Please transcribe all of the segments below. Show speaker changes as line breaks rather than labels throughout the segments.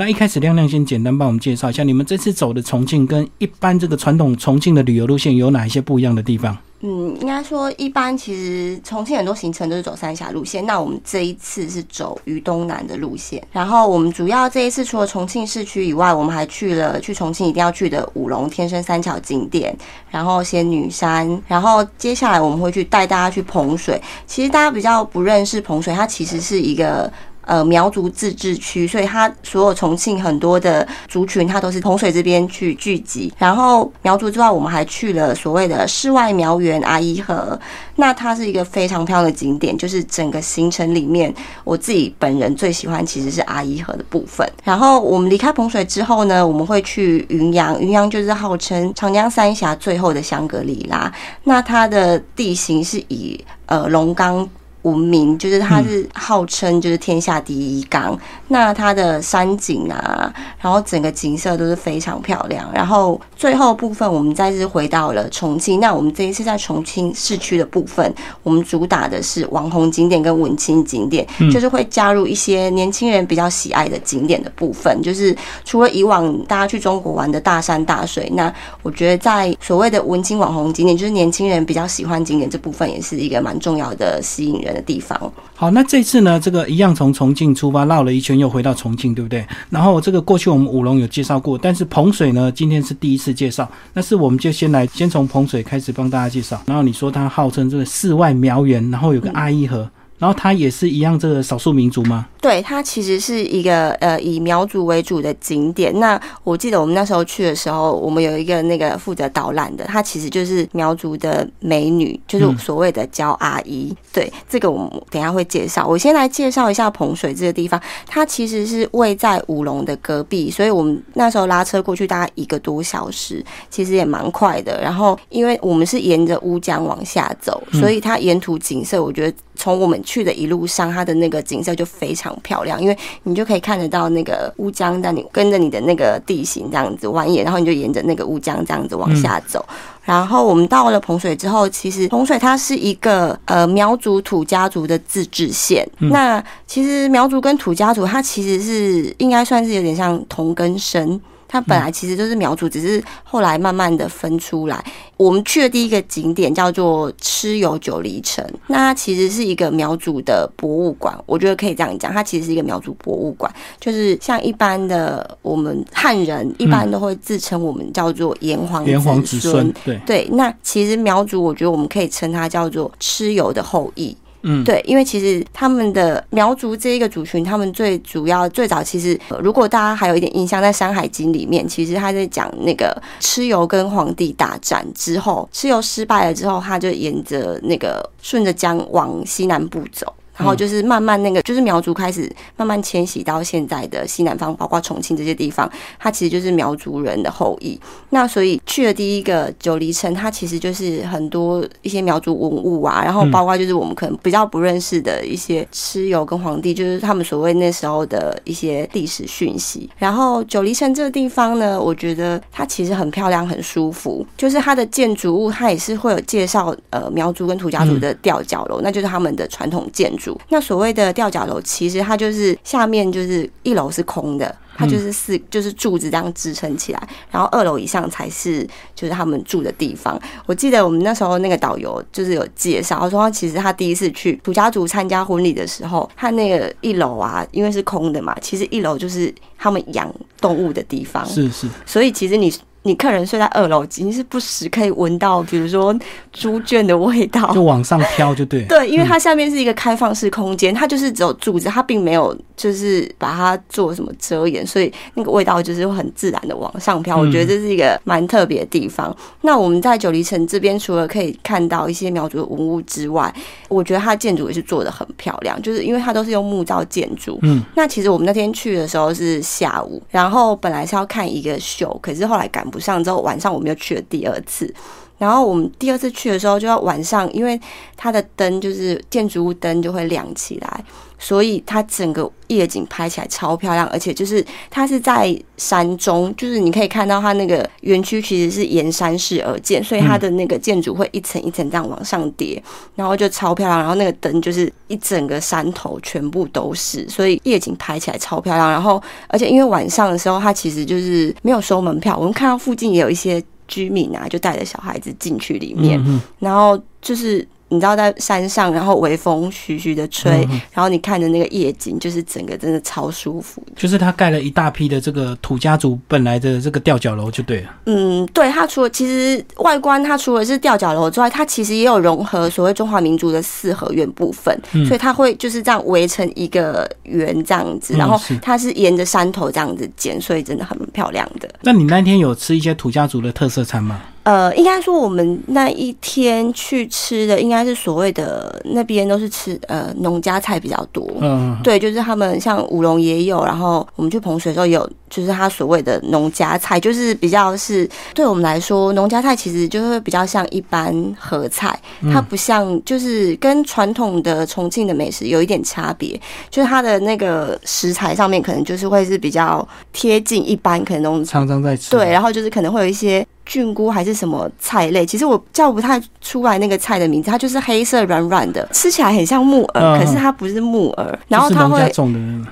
那一开始亮亮先简单帮我们介绍一下，你们这次走的重庆跟一般这个传统重庆的旅游路线有哪一些不一样的地方？
嗯，应该说一般其实重庆很多行程都是走三峡路线，那我们这一次是走渝东南的路线。然后我们主要这一次除了重庆市区以外，我们还去了去重庆一定要去的五龙天生三桥景点，然后仙女山，然后接下来我们会去带大家去彭水。其实大家比较不认识彭水，它其实是一个。呃，苗族自治区，所以它所有重庆很多的族群，它都是洪水这边去聚集。然后苗族之外，我们还去了所谓的世外苗园阿依河，那它是一个非常漂亮的景点。就是整个行程里面，我自己本人最喜欢其实是阿依河的部分。然后我们离开彭水之后呢，我们会去云阳，云阳就是号称长江三峡最后的香格里拉。那它的地形是以呃龙岗。闻名就是它是号称就是天下第一港，那它的山景啊，然后整个景色都是非常漂亮。然后最后部分我们再次回到了重庆，那我们这一次在重庆市区的部分，我们主打的是网红景点跟文青景点，就是会加入一些年轻人比较喜爱的景点的部分。就是除了以往大家去中国玩的大山大水，那我觉得在所谓的文青网红景点，就是年轻人比较喜欢景点这部分，也是一个蛮重要的吸引人。的地方。
好，那这次呢，这个一样从重庆出发，绕了一圈又回到重庆，对不对？然后这个过去我们五龙有介绍过，但是彭水呢，今天是第一次介绍。那是我们就先来，先从彭水开始帮大家介绍。然后你说它号称这个世外苗园，然后有个阿依河。然后它也是一样，这个少数民族吗？
对，它其实是一个呃以苗族为主的景点。那我记得我们那时候去的时候，我们有一个那个负责导览的，她其实就是苗族的美女，就是所谓的焦阿姨。对，这个我们等下会介绍。我先来介绍一下彭水这个地方，它其实是位在五龙的隔壁，所以我们那时候拉车过去大概一个多小时，其实也蛮快的。然后因为我们是沿着乌江往下走，所以它沿途景色，我觉得。从我们去的一路上，它的那个景色就非常漂亮，因为你就可以看得到那个乌江但你跟着你的那个地形这样子蜿蜒，然后你就沿着那个乌江这样子往下走。然后我们到了彭水之后，其实彭水它是一个呃苗族土家族的自治县。那其实苗族跟土家族，它其实是应该算是有点像同根生。它本来其实就是苗族，只是后来慢慢的分出来。我们去的第一个景点叫做蚩尤九黎城，那它其实是一个苗族的博物馆。我觉得可以这样讲，它其实是一个苗族博物馆，就是像一般的我们汉人一般都会自称我们叫做炎黄
炎黄
子
孙。对
对，那其实苗族，我觉得我们可以称它叫做蚩尤的后裔。
嗯，
对，因为其实他们的苗族这一个族群，他们最主要最早其实，如果大家还有一点印象，在《山海经》里面，其实他在讲那个蚩尤跟黄帝大战之后，蚩尤失败了之后，他就沿着那个顺着江往西南部走。然后就是慢慢那个，就是苗族开始慢慢迁徙到现在的西南方，包括重庆这些地方，它其实就是苗族人的后裔。那所以去了第一个九黎城，它其实就是很多一些苗族文物啊，然后包括就是我们可能比较不认识的一些蚩尤跟皇帝，就是他们所谓那时候的一些历史讯息。然后九黎城这个地方呢，我觉得它其实很漂亮，很舒服。就是它的建筑物，它也是会有介绍呃苗族跟土家族的吊脚楼，那就是他们的传统建筑。那所谓的吊脚楼，其实它就是下面就是一楼是空的，它就是四就是柱子这样支撑起来，然后二楼以上才是就是他们住的地方。我记得我们那时候那个导游就是有介绍，他说其实他第一次去土家族参加婚礼的时候，他那个一楼啊，因为是空的嘛，其实一楼就是他们养动物的地方，
是是，
所以其实你。你客人睡在二楼，其实是不时可以闻到，比如说猪圈的味道，
就往上飘就对。
对，因为它下面是一个开放式空间，它就是只有柱子，它并没有就是把它做什么遮掩，所以那个味道就是很自然的往上飘。我觉得这是一个蛮特别的地方。那我们在九黎城这边，除了可以看到一些苗族的文物之外，我觉得它建筑也是做的很漂亮，就是因为它都是用木造建筑。
嗯，
那其实我们那天去的时候是下午，然后本来是要看一个秀，可是后来赶。不上之后，晚上我们又去了第二次。然后我们第二次去的时候，就要晚上，因为它的灯就是建筑物灯就会亮起来，所以它整个夜景拍起来超漂亮，而且就是它是在山中，就是你可以看到它那个园区其实是沿山势而建，所以它的那个建筑会一层一层这样往上叠，然后就超漂亮。然后那个灯就是一整个山头全部都是，所以夜景拍起来超漂亮。然后而且因为晚上的时候，它其实就是没有收门票，我们看到附近也有一些居民啊，就带着小孩子进去里面，然后就是。你知道在山上，然后微风徐徐的吹，然后你看着那个夜景，就是整个真的超舒服。
就是他盖了一大批的这个土家族本来的这个吊脚楼，就对了。
嗯，对，它除了其实外观，它除了是吊脚楼之外，它其实也有融合所谓中华民族的四合院部分，所以它会就是这样围成一个圆这样子，然后它是沿着山头这样子建，所以真的很漂亮的。
那你那天有吃一些土家族的特色餐吗？
呃，应该说我们那一天去吃的，应该是所谓的那边都是吃呃农家菜比较多。嗯，对，就是他们像五龙也有，然后我们去彭水的时候有，就是他所谓的农家菜，就是比较是对我们来说，农家菜其实就会比较像一般合菜，它不像就是跟传统的重庆的美食有一点差别，就是它的那个食材上面可能就是会是比较贴近一般可能
常常在吃。
对，然后就是可能会有一些。菌菇还是什么菜类？其实我叫不太出来那个菜的名字，它就是黑色软软的，吃起来很像木耳，可是它不是木耳。然后它会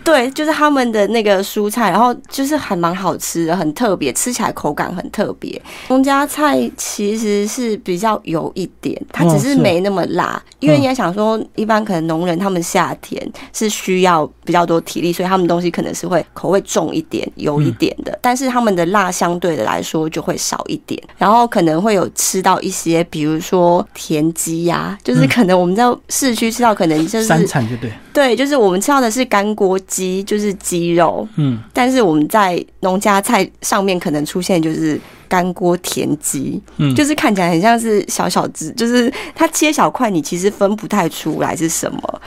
对，就是他们的那个蔬菜，然后就是还蛮好吃的，很特别，吃起来口感很特别。农家菜其实是比较油一点，它只是没那么辣，因为你要想说，一般可能农人他们夏天是需要比较多体力，所以他们东西可能是会口味重一点、油一点的，但是他们的辣相对的来说就会少一。点，然后可能会有吃到一些，比如说田鸡呀，就是可能我们在市区吃到，可能就是
三产，就对，
对，就是我们吃到的是干锅鸡，就是鸡肉，嗯，但是我们在农家菜上面可能出现就是干锅田鸡，嗯，就是看起来很像是小小只，就是它切小块，你其实分不太出来是什么。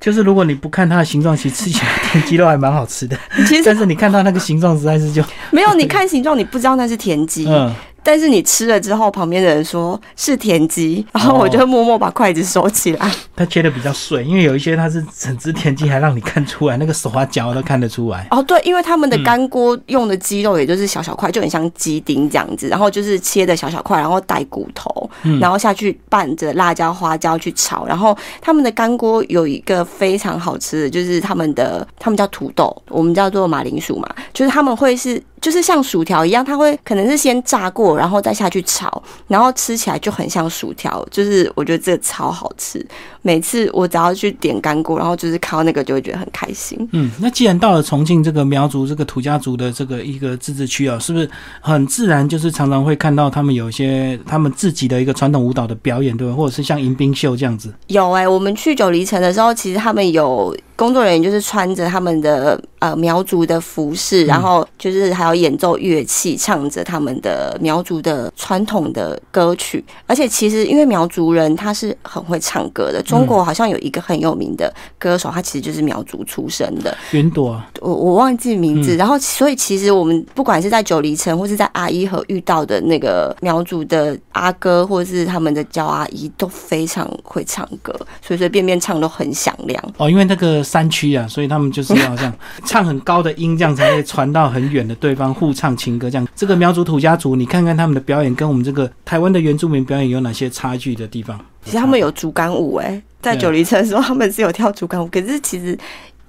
就是如果你不看它的形状，其实吃起来田鸡肉还蛮好吃的。其实，但是你看到那个形状，实在是就
没有。你 看形状，你不知道那是田鸡。嗯。但是你吃了之后，旁边的人说是田鸡，然后我就默默把筷子收起来。
它切的比较碎，因为有一些它是整只田鸡，还让你看出来，那个手啊脚都看得出来。
哦，对，因为他们的干锅用的鸡肉也就是小小块，就很像鸡丁这样子，然后就是切的小小块，然后带骨头，然后下去拌着辣椒花椒去炒。然后他们的干锅有一个非常好吃的，就是他们的他们叫土豆，我们叫做马铃薯嘛，就是他们会是。就是像薯条一样，它会可能是先炸过，然后再下去炒，然后吃起来就很像薯条。就是我觉得这个超好吃，每次我只要去点干锅，然后就是看到那个就会觉得很开心。
嗯，那既然到了重庆这个苗族这个土家族的这个一个自治区啊，是不是很自然就是常常会看到他们有一些他们自己的一个传统舞蹈的表演，对吧？或者是像迎宾秀这样子？
有哎，我们去九黎城的时候，其实他们有。工作人员就是穿着他们的呃苗族的服饰，然后就是还有演奏乐器，唱着他们的苗族的传统的歌曲。而且其实因为苗族人他是很会唱歌的，中国好像有一个很有名的歌手，他其实就是苗族出身的。
云朵，
我我忘记名字。然后所以其实我们不管是在九黎城或是在阿依河遇到的那个苗族的阿哥，或者是他们的焦阿姨，都非常会唱歌，随随便便唱都很响亮。
哦，因为那个。山区啊，所以他们就是要这样唱很高的音，这样才会传到很远的对方互唱情歌。这样，这个苗族土家族，你看看他们的表演，跟我们这个台湾的原住民表演有哪些差距的地方？
其实他们有竹竿舞，哎，在九黎城的时候他们是有跳竹竿舞，可是其实。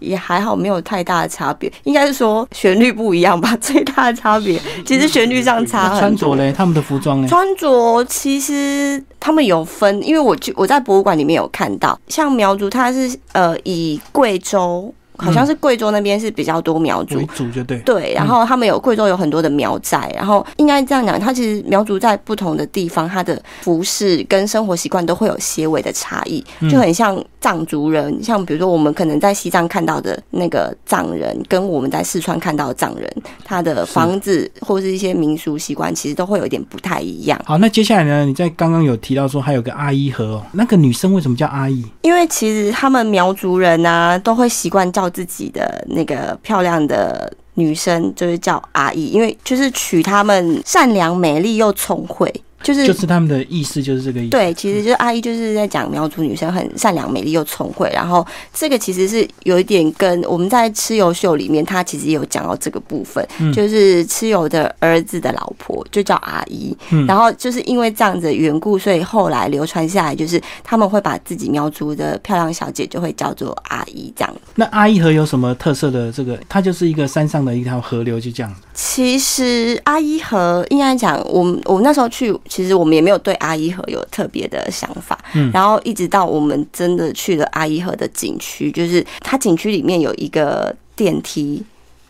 也还好，没有太大的差别。应该是说旋律不一样吧。最大的差别其实旋律上差很多。
穿着嘞，他们的服装嘞？
穿着其实他们有分，因为我去我在博物馆里面有看到，像苗族，它是呃以贵州。好像是贵州那边是比较多苗族，
族就对
对，然后他们有贵州有很多的苗寨，然后应该这样讲，它其实苗族在不同的地方，它的服饰跟生活习惯都会有些微的差异，就很像藏族人，像比如说我们可能在西藏看到的那个藏人，跟我们在四川看到的藏人，他的房子或是一些民俗习惯，其实都会有一点不太一样。
好，那接下来呢？你在刚刚有提到说还有个阿姨河，那个女生为什么叫阿姨？
因为其实他们苗族人啊，都会习惯叫。自己的那个漂亮的女生，就是叫阿姨，因为就是娶她们善良、美丽又聪慧。就是
就是他们的意思就是这个意思。
对，其实就是阿姨就是在讲苗族女生很善良、美丽又聪慧，然后这个其实是有一点跟我们在蚩尤秀里面，他其实也有讲到这个部分，
嗯
就是蚩尤的儿子的老婆就叫阿姨，
嗯
然后就是因为这样子的缘故，所以后来流传下来，就是他们会把自己苗族的漂亮小姐就会叫做阿姨这样。
那阿姨河有什么特色的？这个它就是一个山上的一条河流，就这样。
其实阿姨河应该讲，我们我那时候去，其实我们也没有对阿依河有特别的想法。
嗯
然后一直到我们真的去了阿依河的景区，就是它景区里面有一个电梯，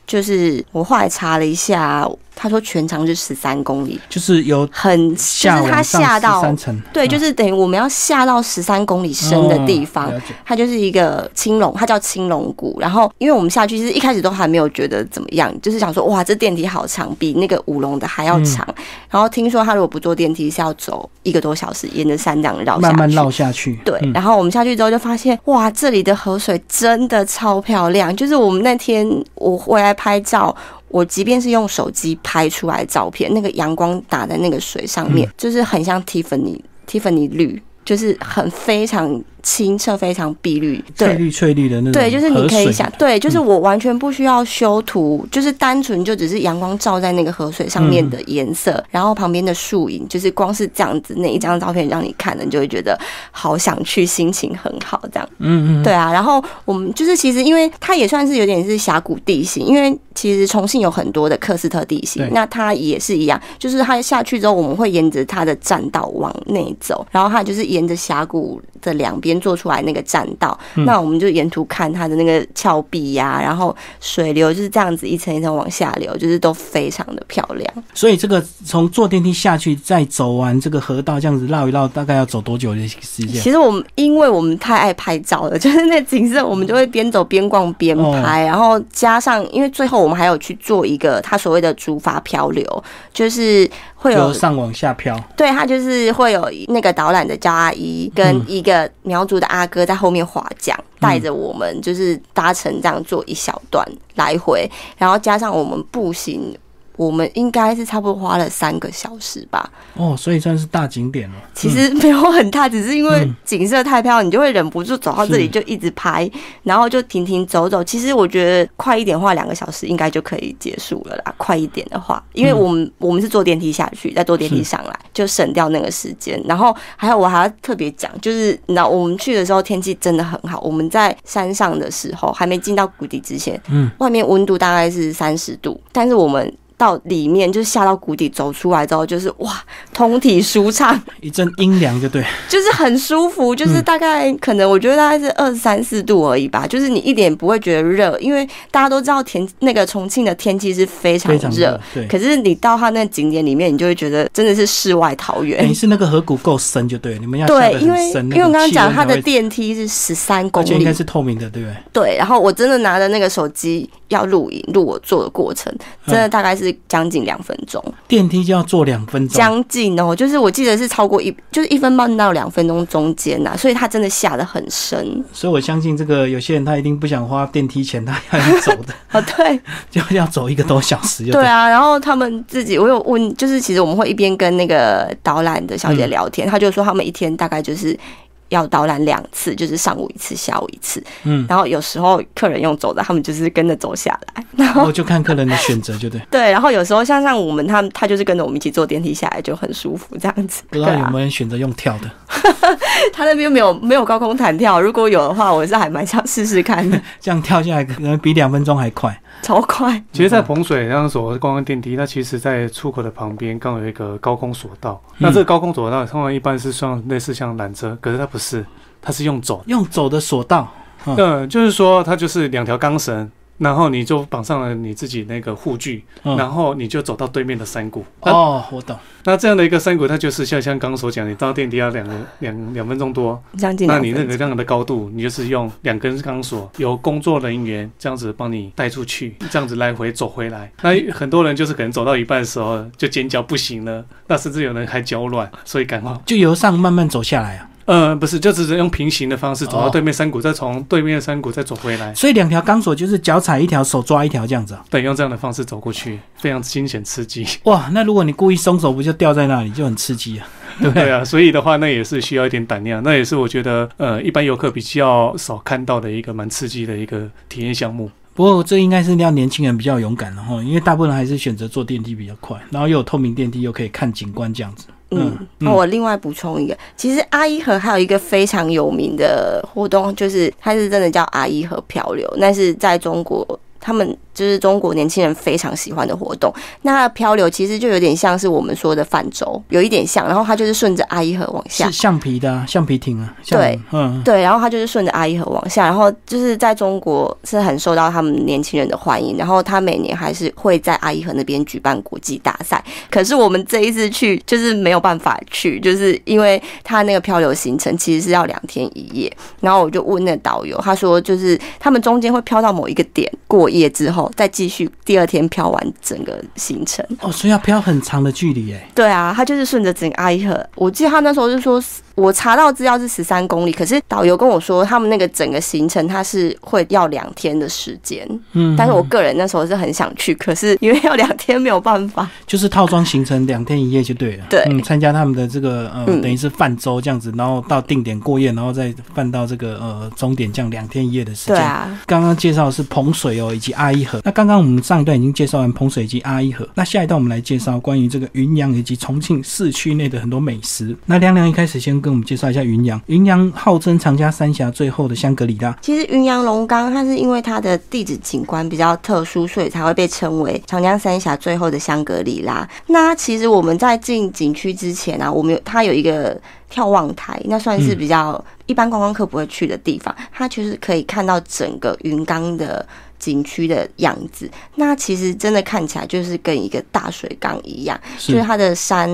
就是我后来查了一下，他说全长是十三公里，
就是有
很就是他
下
到
三层，
对，
啊
就是等于我们要下到十三公里深的地方。
哦
它就是一个青龙，它叫青龙谷。然后，因为我们下去，其实一开始都还没有觉得怎么样，就是想说，哇，这电梯好长，比那个五龙的还要长。
嗯
然后听说他如果不坐电梯是要走一个多小时，沿着山这样绕。
慢慢绕下去。
对，
嗯
然后我们下去之后就发现，哇，这里的河水真的超漂亮。就是我们那天我回来拍照，我即便是用手机拍出来的照片，那个阳光打在那个水上面，
嗯。
就是很像 Tiffany Tiffany 绿，就是很非常清澈、非常碧绿。对。
翠绿翠绿的那种
对，就是你可以想，对，就是我完全不需要修图，就是单纯就只是阳光照在那个河水上面的颜色，然后旁边的树影，就是光是这样子那一张照片让你看了，你就会觉得好想去，心情很好这样。
嗯嗯，
对啊，然后我们就是其实因为它也算是有点是峡谷地形，因为其实重庆有很多的克斯特地形，那它也是一样，就是它下去之后，我们会沿着它的栈道往内走，然后它就是沿着峡谷的两边做出来那个栈道，
嗯
那我们就沿途看它的那个峭壁呀、然后水流就是这样子一层一层往下流，就是都非常的漂亮。
所以这个从坐电梯下去，再走完这个河道，这样子绕一绕，大概要走多久的时间？
其实我们因为我们太爱拍照了，就是那景色，我们就会边走边逛边
哦
拍，然后加上因为最后我们还有去做一个他所谓的竹筏漂流，就是会有
由上往下飘。
对他就是会有那个导览的焦阿姨跟一个苗族的阿哥在后面划桨，带着我们就是搭乘这样做一小段来回，然后加上我们步行。我们应该是差不多花了三个小时吧，
哦，所以算是大景点了。
其实没有很大，只是因为
嗯
景色太漂亮，你就会忍不住走到这里就一直拍，然后就停停走走。其实我觉得快一点的话，两个小时应该就可以结束了啦。快一点的话，因为我们、我们是坐电梯下去，再坐电梯上来，就省掉那个时间。然后还有我还要特别讲，就是你知道我们去的时候天气真的很好，我们在山上的时候还没进到谷底之前，
嗯，
外面温度大概是三十度，但是我们。到里面就是下到谷底，走出来之后就是哇，通体舒畅，
一阵阴凉就对。
就是很舒服，就是大概、可能我觉得大概是二三四度而已吧，就是你一点不会觉得热，因为大家都知道天那个重庆的天气是非常热可是你到它那景点里面，你就会觉得真的是世外桃源。
是那个河谷够深就对，你们要
对，因为，因为我刚刚讲它的电梯是十三公里
应该，是透明的，对不对？
对，然后我真的拿着那个手机要录影录我做的过程，真的大概是将近两分钟。
电梯就要坐两分钟，
将近哦，就是我记得是超过一，就是一分半到两分钟中间呐、所以它真的下得很深
所以我相信这个有些人他一定不想花电梯钱，他要走的，
啊。对
就要走一个多小时對
对啊，然后他们自己，我有问，就是其实我们会一边跟那个导览的小姐聊天，她就说他们一天大概就是。要导览两次，就是上午一次，下午一次。
嗯，
然后有时候客人用走的，他们就是跟着走下来。然后
我就看客人的选择就对。
对，然后有时候像像我们他们，他就是跟着我们一起坐电梯下来，就很舒服这样子。
不知道有没有人选择用跳的，
他那边没有没有高空弹跳，如果有的话，我是还蛮想试试看的，
这样跳下来可能比两分钟还快。
超快。
其实，在彭水刚刚所观光电梯，它其实在出口的旁边刚有一个高空索道。那这个高空索道通常一般是像类似像缆车，可是它不是，它是用走。
用走的索道，嗯
嗯，就是说它就是两条钢绳，然后你就绑上了你自己那个护具，
嗯
然后你就走到对面的山谷。
哦，我懂。
那这样的一个山谷，它就是像像刚刚所讲，你到电梯要两个两两分钟多，
将近
那你那个这样的高度，你就是用两根钢索，由工作人员这样子帮你带出去，这样子来回走回来。那很多人就是可能走到一半的时候就尖叫不行了，那甚至有人还脚软，所以赶快。
就由上慢慢走下来啊。
呃，不是，就只是用平行的方式走到
哦
对面山谷，再从对面的山谷再走回来，
所以两条钢索就是脚踩一条，手抓一条这样子啊。
对，用这样的方式走过去，非常惊险刺激。
哇，那如果你故意松手，不就掉在那里，就很刺激啊，对不对？
对啊，所以的话，那也是需要一点胆量，那也是我觉得呃，一般游客比较少看到的一个蛮刺激的一个体验项目。
不过这应该是要年轻人比较勇敢，然后因为大部分人还是选择坐电梯比较快，然后又有透明电梯，又可以看景观这样子。
嗯，
嗯
那我另外补充一个，其实阿依河还有一个非常有名的活动，就是它是真的叫阿依河漂流，那是在中国。他们就是中国年轻人非常喜欢的活动。那漂流其实就有点像是我们说的泛舟，有一点像。然后它就是顺着阿依河往下
是，橡皮的、啊、橡皮艇啊。
对，
嗯，
对，然后它就是顺着阿依河往下，然后就是在中国是很受到他们年轻人的欢迎，然后他每年还是会在阿依河那边举办国际大赛。可是我们这一次去就是没有办法去，就是因为他那个漂流行程其实是要两天一夜，然后我就问那导游，他说就是他们中间会漂到某一个点过夜之后，再继续第二天漂完整个行程。
哦，所以要漂很长的距离哎。
对啊，他就是顺着整个阿伊河。我记得他那时候就说，我查到资料是十三公里，可是导游跟我说，他们那个整个行程他是会要两天的时间。
嗯，
但是我个人那时候是很想去，可是因为要两天没有办法。
就是套装行程两天一夜就对了。
对
嗯，参加他们的这个呃，
嗯
等于是泛舟这样子，然后到定点过夜，然后再泛到这个呃终点，这样两天一夜的时间。
对啊，
刚刚介绍的是彭水哦，以及阿依河。那刚刚我们上一段已经介绍完彭水以及阿依河，那下一段我们来介绍关于这个云阳以及重庆市区内的很多美食。那亮亮一开始先跟我们介绍一下云阳。云阳号称长江三峡最后的香格里拉。
其实云阳龙岗它是因为它的地质景观比较特殊，所以才会被称为长江三峡最后的香格里拉。那其实我们在进景区之前啊，我们有它有一个眺望台，那算是比较一般观光客不会去的地方，它就是可以看到整个云冈的。景区的样子，那其实真的看起来就是跟一个大水缸一样，就是它的山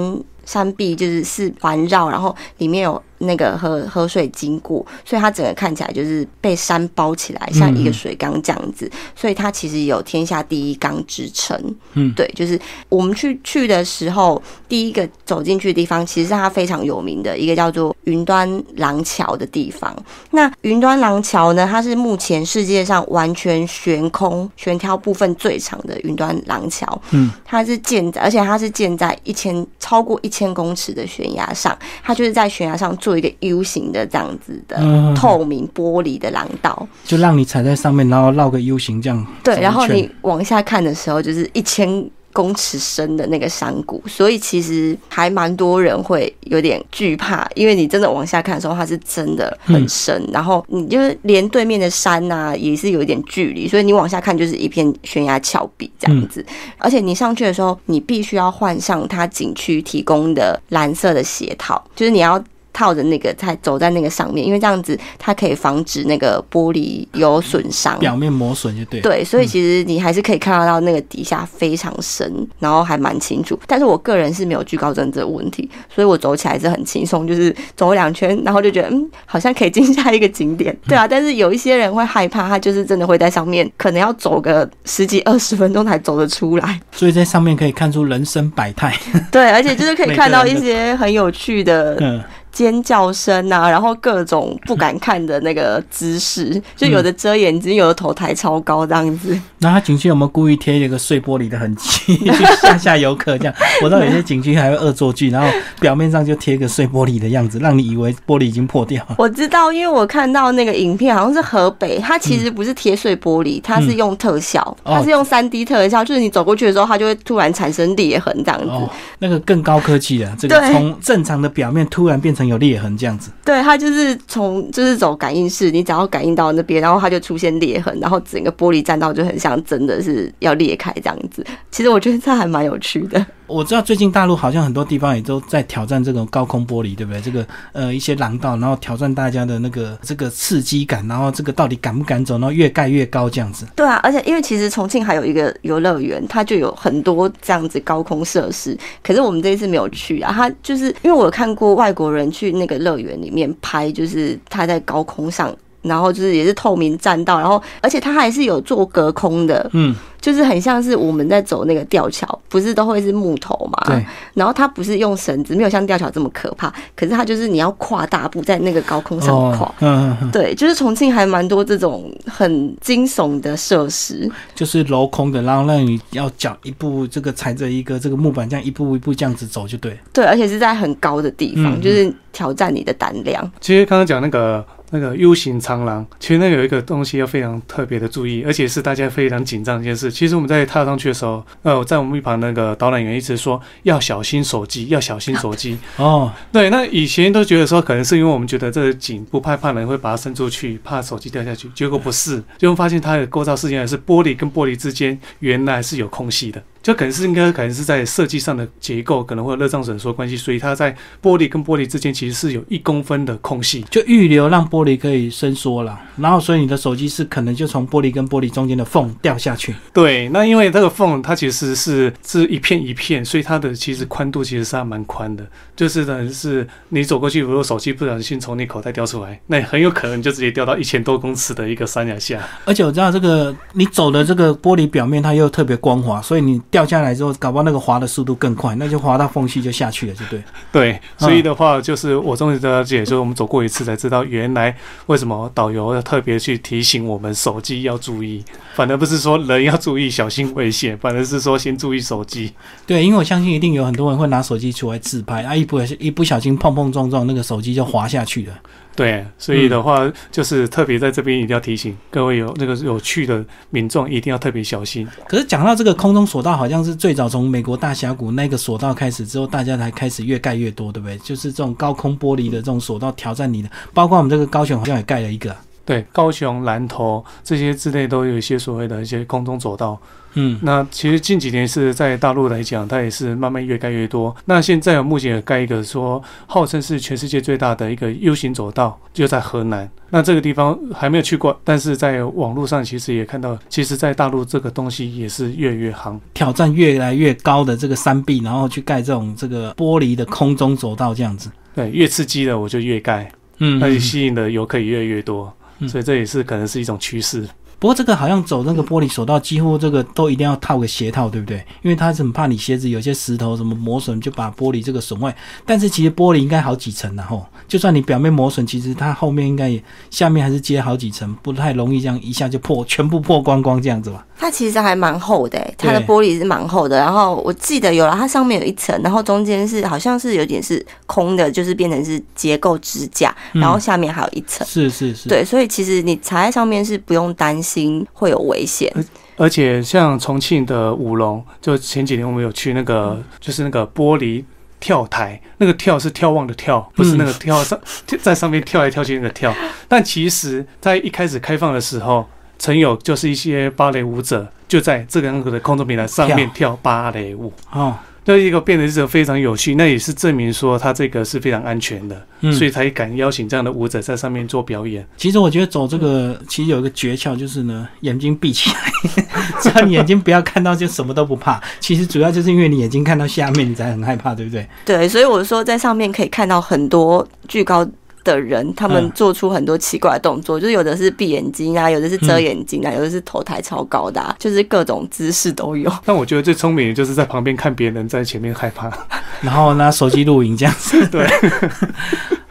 山壁就是是环绕，然后里面有那个河河水经过，所以它整个看起来就是被山包起来，像一个水缸这样子。所以它其实有天下第一缸之称。
嗯，
对，就是我们去去的时候，第一个走进去的地方，其实是它非常有名的一个叫做云端廊桥的地方。那云端廊桥呢，它是目前世界上完全悬空悬挑部分最长的云端廊桥。
嗯，
它是建在，而且它是建在一千超过一千公尺的悬崖上，它就是在悬崖上做一个 U 型的这样子的
嗯
透明玻璃的廊道。
就让你踩在上面，然后绕个 U 型这样
对，然后你往下看的时候，就是一千公尺深的那个山谷，所以其实还蛮多人会有点惧怕，因为你真的往下看的时候，它是真的很深，然后你就是连对面的山呐、也是有一点距离，所以你往下看就是一片悬崖峭壁这样子，而且你上去的时候，你必须要换上它景区提供的蓝色的鞋套，就是你要。套着那个在走在那个上面，因为这样子它可以防止那个玻璃有损伤。
表面磨损就对。
对，所以其实你还是可以看得到那个底下非常深，然后还蛮清楚。但是我个人是没有惧高症这个问题，所以我走起来是很轻松，就是走两圈，然后就觉得嗯，好像可以进下一个景点。对啊，但是有一些人会害怕，他就是真的会在上面，可能要走个十几二十分钟才走得出来。
所以在上面可以看出人生百态。
对，而且就是可以 看到一些很有趣的
嗯，
尖叫声啊，然后各种不敢看的那个姿势，就有的遮眼睛，有的头抬超高这样子。
那他景区有没有故意贴一个碎玻璃的痕迹，去吓吓游客？这样，我知道有些景区还会恶作剧，然后表面上就贴一个碎玻璃的样子，让你以为玻璃已经破掉了。
我知道，因为我看到那个影片，好像是河北，它其实不是贴碎玻璃，它是用特效，
哦
它是用三 D 特效，就是你走过去的时候，它就会突然产生裂痕这样子。
哦，那个更高科技的，这个从正常的表面突然变成很有裂痕这样子。
对，它就是从就是走感应式，你只要感应到那边，然后它就出现裂痕，然后整个玻璃栈道就很像真的是要裂开这样子。其实我觉得这还蛮有趣的。
我知道最近大陆好像很多地方也都在挑战这种高空玻璃，对不对？这个呃一些廊道，然后挑战大家的那个这个刺激感，然后这个到底敢不敢走，然后越盖越高这样子。
对啊，而且因为其实重庆还有一个游乐园，它就有很多这样子高空设施。可是我们这一次没有去啊，它就是因为我有看过外国人去那个乐园里面拍，就是他在高空上然后就是也是透明栈道，然后而且它还是有做隔空的，
嗯，
就是很像是我们在走那个吊桥，不是都会是木头嘛？
对。
然后它不是用绳子，没有像吊桥这么可怕，可是它就是你要跨大步在那个高空上跨。
哦，嗯嗯，
对，就是重庆还蛮多这种很惊悚的设施。
就是镂空的，然后让你要脚一步这个踩着一个这个木板，这样一步一步这样子走就对。
对，而且是在很高的地方，
嗯
就是挑战你的胆量。
其实刚刚讲那个那个 U 型长廊，其实那有一个东西要非常特别的注意，而且是大家非常紧张一件事。其实我们在踏上去的时候，呃，在我们一旁那个导览员一直说要小心手机，要小心手机。
哦，
对，那以前都觉得说，可能是因为我们觉得这个井不怕怕人会把它伸出去，怕手机掉下去，结果不是，结果发现它的构造是原来是玻璃跟玻璃之间原来是有空隙的。就可能是应该可能是在设计上的结构可能会有热胀冷缩关系，所以它在玻璃跟玻璃之间其实是有一公分的空隙。
就预留让玻璃可以伸缩了，然后所以你的手机是可能就从玻璃跟玻璃中间的缝掉下去。
对，那因为这个缝它其实是是一片一片，所以它的其实宽度其实是还蛮宽的。就是等于是你走过去，如果手机不小心从你口袋掉出来，那很有可能就直接掉到一千多公尺的一个山崖下。
而且我知道这个你走的这个玻璃表面它又特别光滑，所以你掉下来之后，搞不好那个滑的速度更快，那就滑到缝隙就下去了，就对。
对，所以的话，就是我终于了解，就是我们走过一次才知道，原来为什么导游要特别去提醒我们手机要注意，反而不是说人要注意小心危险，反而是说先注意手机。
对，因为我相信一定有很多人会拿手机出来自拍，啊，一不一不小心碰碰撞撞，那个手机就滑下去了。
对，所以的话，就是特别在这边一定要提醒各位有那个有趣的民众，一定要特别小心。
可是讲到这个空中索道，好像是最早从美国大峡谷那个索道开始之后，大家才开始越盖越多，对不对？就是这种高空玻璃的这种索道挑战你的，包括我们这个高雄好像也盖了一个。
对，高雄、南投这些之类都有一些所谓的一些空中走道。
嗯，
那其实近几年是在大陆来讲，它也是慢慢越盖越多。那现在目前也盖一个说，号称是全世界最大的一个 U 型走道，就在河南。那这个地方还没有去过，但是在网络上其实也看到，其实在大陆这个东西也是越来越行。
挑战越来越高的这个山壁，然后去盖这种这个玻璃的空中走道，这样子。
对，越刺激的我就越盖，
嗯，
那就吸引的游客也越来越多。所以这也是可能是一种趋势。
不过这个好像走那个玻璃索道，几乎这个都一定要套个鞋套，对不对？因为他是很怕你鞋子有些石头什么磨损，就把玻璃这个损坏。但是其实玻璃应该好几层然后就算你表面磨损，其实它后面应该也下面还是接好几层，不太容易这样一下就破，全部破光光这样子吧。
它其实还蛮厚的、欸，它的玻璃是蛮厚的。然后我记得有了，它上面有一层，然后中间是好像是有点是空的，就是变成是结构支架，
嗯
然后下面还有一层。
是是是，
对，所以其实你踩在上面是不用担心会有危险。
而且像重庆的舞龙，就前几年我们有去那个，就是那个玻璃跳台，那个跳是眺望的跳，不是那个跳上跳 在上面跳来跳去那个跳。但其实，在一开始开放的时候，曾有就是一些芭蕾舞者就在这个的空中平台上面跳芭蕾舞。
哦，
这一个变得是非常有趣，那也是证明说他这个是非常安全的，
嗯
所以才敢邀请这样的舞者在上面做表演。
其实我觉得走这个其实有一个诀窍，就是呢，眼睛闭起来，只要你眼睛不要看到，就什么都不怕。其实主要就是因为你眼睛看到下面，你才很害怕，对不对？
对，所以我说在上面可以看到很多巨高的人，他们
嗯
做出很多奇怪的动作，就是有的是闭眼睛啊，有的是遮眼睛啊，有的是头抬超高的、啊，就是各种姿势都有。
但我觉得最聪明的就是在旁边看别人在前面害怕。
然后拿手机录影这样子。
对。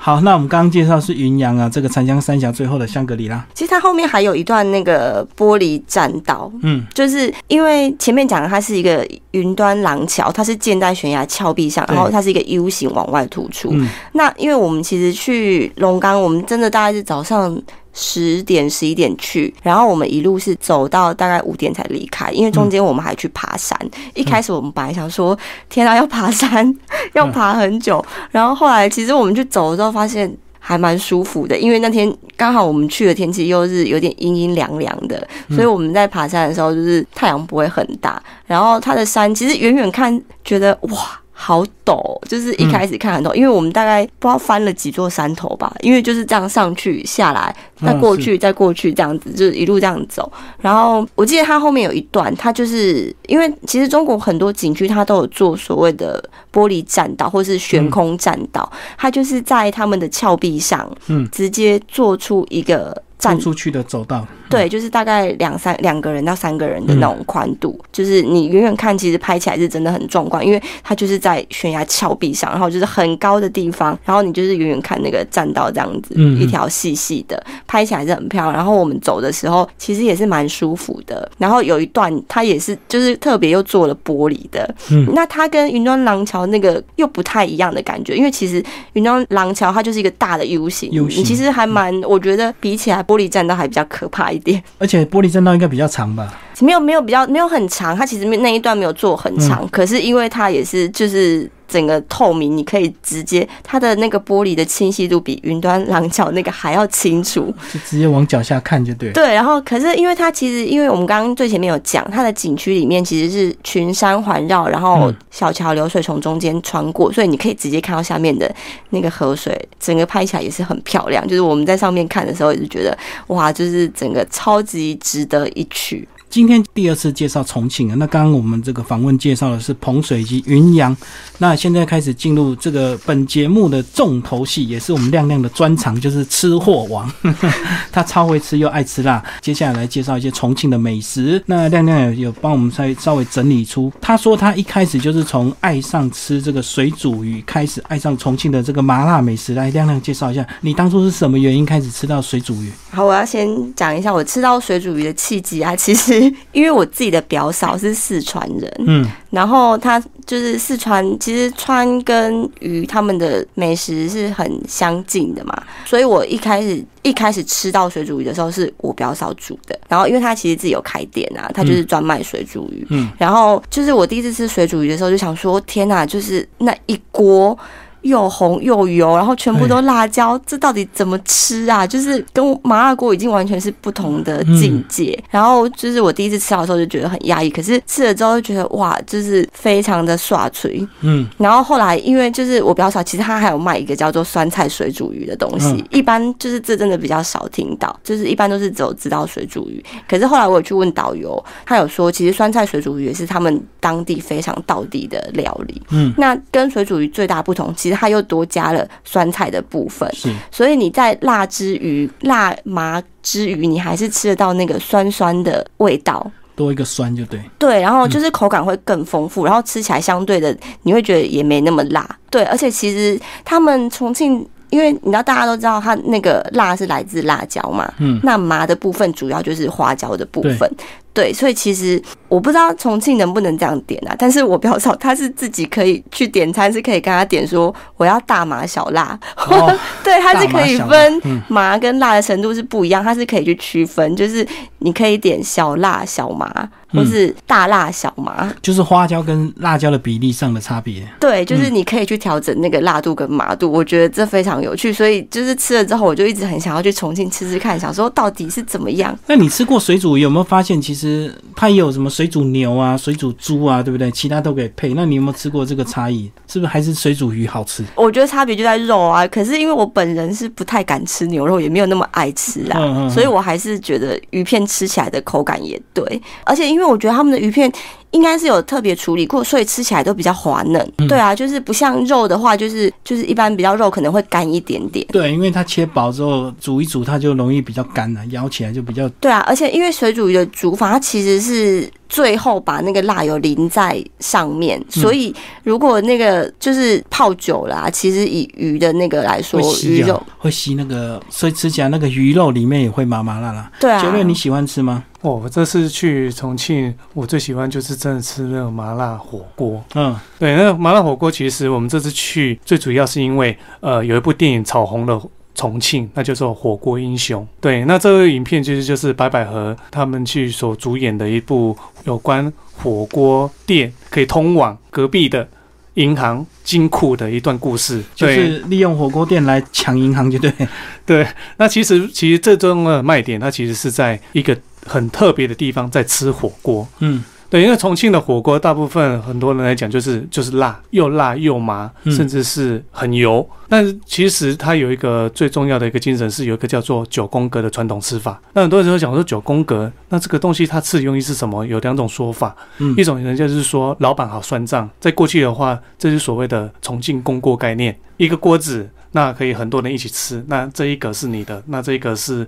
好，那我们刚刚介绍是云阳啊，这个长江三峡最后的香格里拉。
其实它后面还有一段那个玻璃栈道，
嗯
就是因为前面讲的它是一个云端廊桥，它是建在悬崖峭壁上，然后它是一个 U 型往外突出。
嗯
那因为我们其实去龙岗，我们真的大概是早上十点十一点去，然后我们一路是走到大概五点才离开，因为中间我们还去爬山。一开始我们本来想说，天啊，要爬山，要爬很久，然后后来其实我们去走的时候发现。还蛮舒服的，因为那天刚好我们去的天气又是有点阴阴凉凉的，所以我们在爬山的时候就是太阳不会很大，然后它的山其实远远看觉得哇。好陡，就是一开始看很陡，因为我们大概不知道翻了几座山头吧，因为就是这样上去下来，再过去，再过去这样子，就是一路这样走。然后我记得它后面有一段，它就是因为其实中国很多景区它都有做所谓的玻璃栈道或是悬空栈道，它就是在他们的峭壁上，
嗯。
直接做出一个站
出去的走道，
对，就是大概两三两个人到三个人的那种宽度，就是你远远看，其实拍起来是真的很壮观，因为它就是在悬崖峭壁上，然后就是很高的地方，然后你就是远远看那个栈道这样子，一条细细的，拍起来是很漂亮。然后我们走的时候，其实也是蛮舒服的。然后有一段它也是就是特别又做了玻璃的，
嗯。
那它跟云端廊桥那个又不太一样的感觉，因为其实云端廊桥它就是一个大的 U 型
U 型
你其实还蛮，我觉得比起来玻璃栈道还比较可怕一点。
而且玻璃栈道应该比较长吧？
没有没有比较没有很长，它其实那一段没有做很长，可是因为它也是就是整个透明，你可以直接它的那个玻璃的清晰度比云端廊桥那个还要清楚。
就直接往脚下看就对。
对，然后可是因为它其实因为我们刚刚最前面有讲，它的景区里面其实是群山环绕，然后
嗯
小桥流水从中间穿过，所以你可以直接看到下面的那个河水，整个拍起来也是很漂亮。就是我们在上面看的时候，也是觉得哇，就是整个超级值得一去。
今天第二次介绍重庆啊，那刚刚我们这个访问介绍的是彭水及云阳，那现在开始进入这个本节目的重头戏，也是我们亮亮的专长，就是吃货王，他超会吃又爱吃辣。接下来来介绍一些重庆的美食。那亮亮有有帮我们稍微稍微整理出，他说他一开始就是从爱上吃这个水煮鱼开始，爱上重庆的这个麻辣美食。来，亮亮介绍一下，你当初是什么原因开始吃到水煮鱼？
好，我要先讲一下我吃到水煮鱼的契机啊。其实因为我自己的表嫂是四川人，
嗯，
然后她就是四川，其实川跟鱼他们的美食是很相近的嘛，所以我一开始一开始吃到水煮鱼的时候是我表嫂煮的，然后因为她其实自己有开店啊，她就是专卖水煮鱼，
嗯，
然后就是我第一次吃水煮鱼的时候就想说，天哪，就是那一锅。又红又油，然后全部都辣椒，这到底怎么吃啊？就是跟麻辣锅已经完全是不同的境界。然后就是我第一次吃到的时候就觉得很压抑，可是吃了之后就觉得哇，就是非常的耍嘴。
嗯，
然后后来因为就是我表嫂，其实他还有卖一个叫做酸菜水煮鱼的东西，
嗯
一般就是这真的比较少听到，就是一般都是只有知道水煮鱼。可是后来我有去问导游，他有说其实酸菜水煮鱼也是他们当地非常道地的料理。
嗯，
那跟水煮鱼最大不同，其实它又多加了酸菜的部分，
是。
所以你在辣之余、辣麻之余，你还是吃得到那个酸酸的味道。
多一个酸就对，
对，然后就是口感会更丰富，然后吃起来相对的你会觉得也没那么辣。对，而且其实他们重庆。因为你知道，大家都知道它那个辣是来自辣椒嘛，
嗯，
那麻的部分主要就是花椒的部分，对，所以其实我不知道重庆能不能这样点啊，但是我表嫂她是自己可以去点餐，是可以跟他点说我要大麻小辣，
哦，
对，它是可以分麻跟辣的程度是不一样，它是可以去区分，就是你可以点小辣小麻，或是大辣小麻，
就是花椒跟辣椒的比例上的差别。
对，就是你可以去调整那个辣度跟麻度，我觉得这非常有趣，所以就是吃了之后，我就一直很想要去重庆吃吃看，想说到底是怎么样。
那你吃过水煮鱼有没有发现，其实它也有什么水煮牛啊、水煮猪啊，对不对？其他都可以配。那你有没有吃过这个差异？是不是还是水煮鱼好吃？
我觉得差别就在肉啊，可是因为我本人是不太敢吃牛肉，也没有那么爱吃啦，
嗯嗯嗯
所以我还是觉得鱼片吃起来的口感也对，而且因为我觉得他们的鱼片应该是有特别处理过，所以吃起来都比较滑嫩。
嗯
对啊，就是不像肉的话，就是就是一般比较肉可能会干一点点。
对，因为它切薄之后煮一煮，它就容易比较干了、咬起来就比较
对啊，而且因为水煮鱼的煮法，它其实是最后把那个辣油淋在上面，
嗯
所以如果那个就是泡久了、啊，其实以鱼的那个来说
会，吸
鱼肉
啊，会吸那个，所以吃起来那个鱼肉里面也会麻麻辣辣。
对啊，
杰瑞，你喜欢吃吗？
哦，我这次去重庆，我最喜欢就是真的吃那个麻辣火锅。
嗯，
对，那个麻辣火锅其实我们这次去最主要是因为呃有一部电影炒红了。重庆，那就是《火锅英雄》。对，那这个影片其实就是白百合他们去所主演的一部有关火锅店可以通往隔壁的银行金库的一段故事。
就是利用火锅店来抢银行，就对。
对，那其实其实这中的卖点，它其实是在一个很特别的地方，在吃火锅。
嗯，
对，因为重庆的火锅，大部分很多人来讲就是就是辣，又辣又麻，
嗯
甚至是很油。但是其实它有一个最重要的一个精神，是有一个叫做九宫格的传统吃法。那很多人会讲说九宫格，那这个东西它吃的用意是什么？有两种说法，
嗯
一种人就是说老板好算账，在过去的话，这是所谓的重庆公锅概念，一个锅子那可以很多人一起吃，那这一格是你的，那这一格是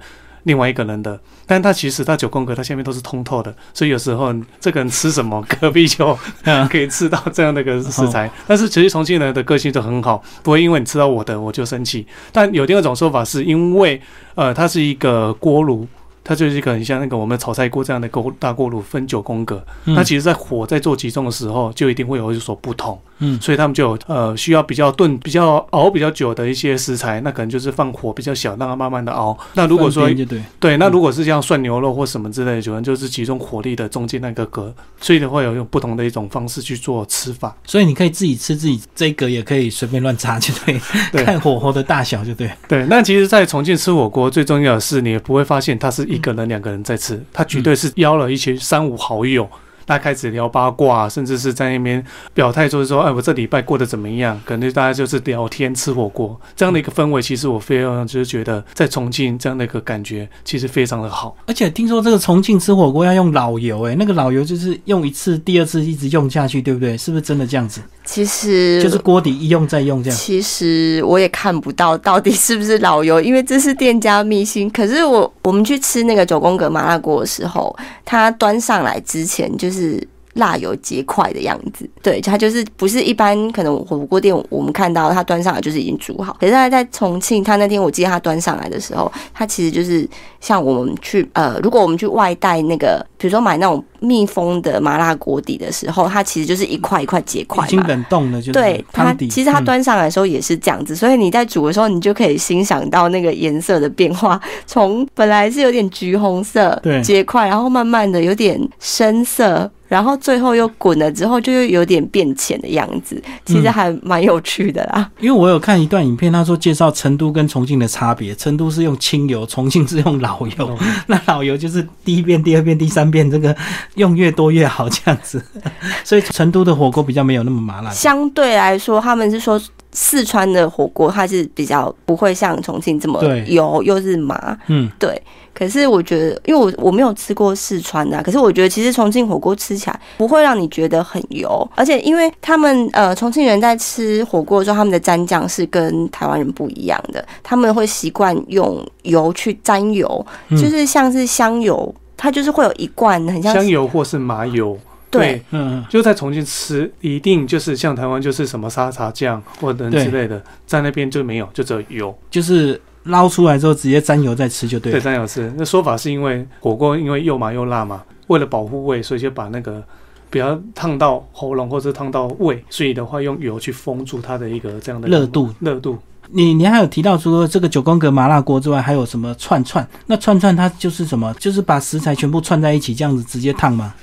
另外一个人的，但他其实他九宫格，它下面都是通透的，所以有时候这个人吃什么，隔壁就 可以吃到这样的一个食材。但是其实重庆人的个性都很好，不会因为你吃到我的我就生气。但有第二种说法，是因为呃，它是一个锅炉。它就是一个很像那个我们炒菜锅这样的锅大锅炉，分九宫格。那其实，在火在做集中的时候，就一定会有有所不同。嗯，所以他们就有呃需要比较炖、比较熬比较久的一些食材，那可能就是放火比较小，让它慢慢的熬。那如果说
对
对，那如果是像涮牛肉或什么之类的，可能就是集中火力的中间那个格，所以的话有用不同的一种方式去做吃法。
所以你可以自己吃自己这一格，也可以随便乱插，就对，看火候的大小就对。
对，那其实，在重庆吃火锅最重要的是，你不会发现它是一个人、两个人在吃，他绝对是邀了一些三五好友。大家开始聊八卦，甚至是在那边表态，就是说，哎，我这礼拜过得怎么样？可能大家就是聊天、吃火锅这样的一个氛围。其实我非常就是觉得，在重庆这样的一个感觉，其实非常的好。
而且听说这个重庆吃火锅要用老油，哎，那个老油就是用一次、第二次一直用下去，对不对？是不是真的这样子？
其实
就是锅底一用再用这样。
其实我也看不到到底是不是老油，因为这是店家秘辛。可是我我们去吃那个九宫格麻辣锅的时候，它端上来之前就是。子辣油结块的样子，对，它就是不是一般可能火锅店我们看到它端上来就是已经煮好，可是它在重庆，它那天我记得它端上来的时候，它其实就是像我们去呃，如果我们去外带那个，比如说买那种密封的麻辣锅底的时候，它其实就是一块一块结块，
已经冷冻了，就
对
它
其实它端上来的时候也是这样子，所以你在煮的时候，你就可以欣赏到那个颜色的变化，从本来是有点橘红色
对。
结块，然后慢慢的有点深色。然后最后又滚了之后，就又有点变浅的样子，其实还蛮有趣的啦。
因为我有看一段影片，他说介绍成都跟重庆的差别，成都是用清油，重庆是用老油。那老油就是第一遍、第二遍、第三遍，这个用越多越好这样子。所以成都的火锅比较没有那么麻辣。
相对来说，他们是说四川的火锅它是比较不会像重庆这么油又是麻。嗯，对。可是我觉得，因为我我没有吃过四川的，可是我觉得其实重庆火锅吃起来不会让你觉得很油，而且因为他们呃重庆人在吃火锅的时候，他们的蘸酱是跟台湾人不一样的，他们会习惯用油去沾油，就是像是香油，它就是会有一罐很像
香油或是麻油，对，嗯，就在重庆吃一定就是像台湾就是什么沙茶酱或者之类的，在那边就没有，就只有油，
就是。捞出来之后直接沾油再吃就对。
对，沾油吃。那说法是因为火锅因为又麻又辣嘛，为了保护胃，所以就把那个不要烫到喉咙或者烫到胃，所以的话用油去封住它的一个这样的
热度。
热度。
你你还有提到除了这个九宫格麻辣锅之外，还有什么串串？那串串它就是什么？就是把食材全部串在一起这样子直接烫吗？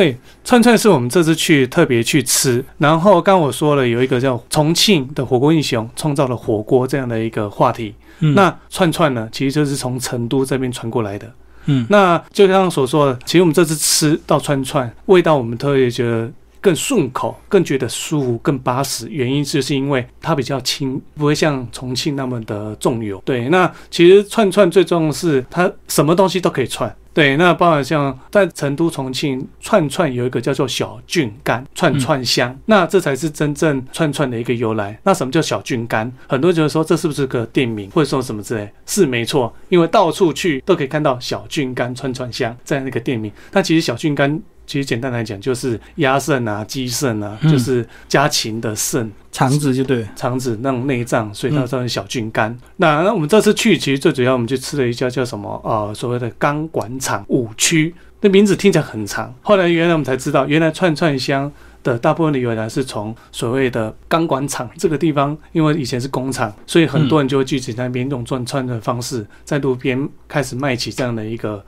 对，串串是我们这次去特别去吃。然后刚我说了有一个叫重庆的火锅英雄创造了火锅这样的一个话题。嗯那串串呢，其实就是从成都这边传过来的。嗯，那就像所说的，其实我们这次吃到串串，味道我们特别觉得更顺口，更觉得舒服，更巴适。原因就是因为它比较轻，不会像重庆那么的重油。对，那其实串串最重要的是它什么东西都可以串。对，那包括像在成都、重庆串串有一个叫做小郡肝串串香，那这才是真正串串的一个由来。那什么叫小郡肝？很多人说这是不是个店名，或者说什么之类？是没错，因为到处去都可以看到小郡肝串串香这样一个店名。但其实小郡干。其实简单来讲，就是鸭肾啊、鸡肾啊，就是家禽的肾、
肠子就对，
肠子那种内脏，所以它叫小菌干。那那我们这次去，其实最主要我们去吃了一家叫什么呃所谓的钢管厂五区，那名字听起来很长。后来原来我们才知道，原来串串香的大部分的由来是从所谓的钢管厂这个地方，因为以前是工厂，所以很多人就会聚集在那边用串串的方式，在路边开始卖起这样的一个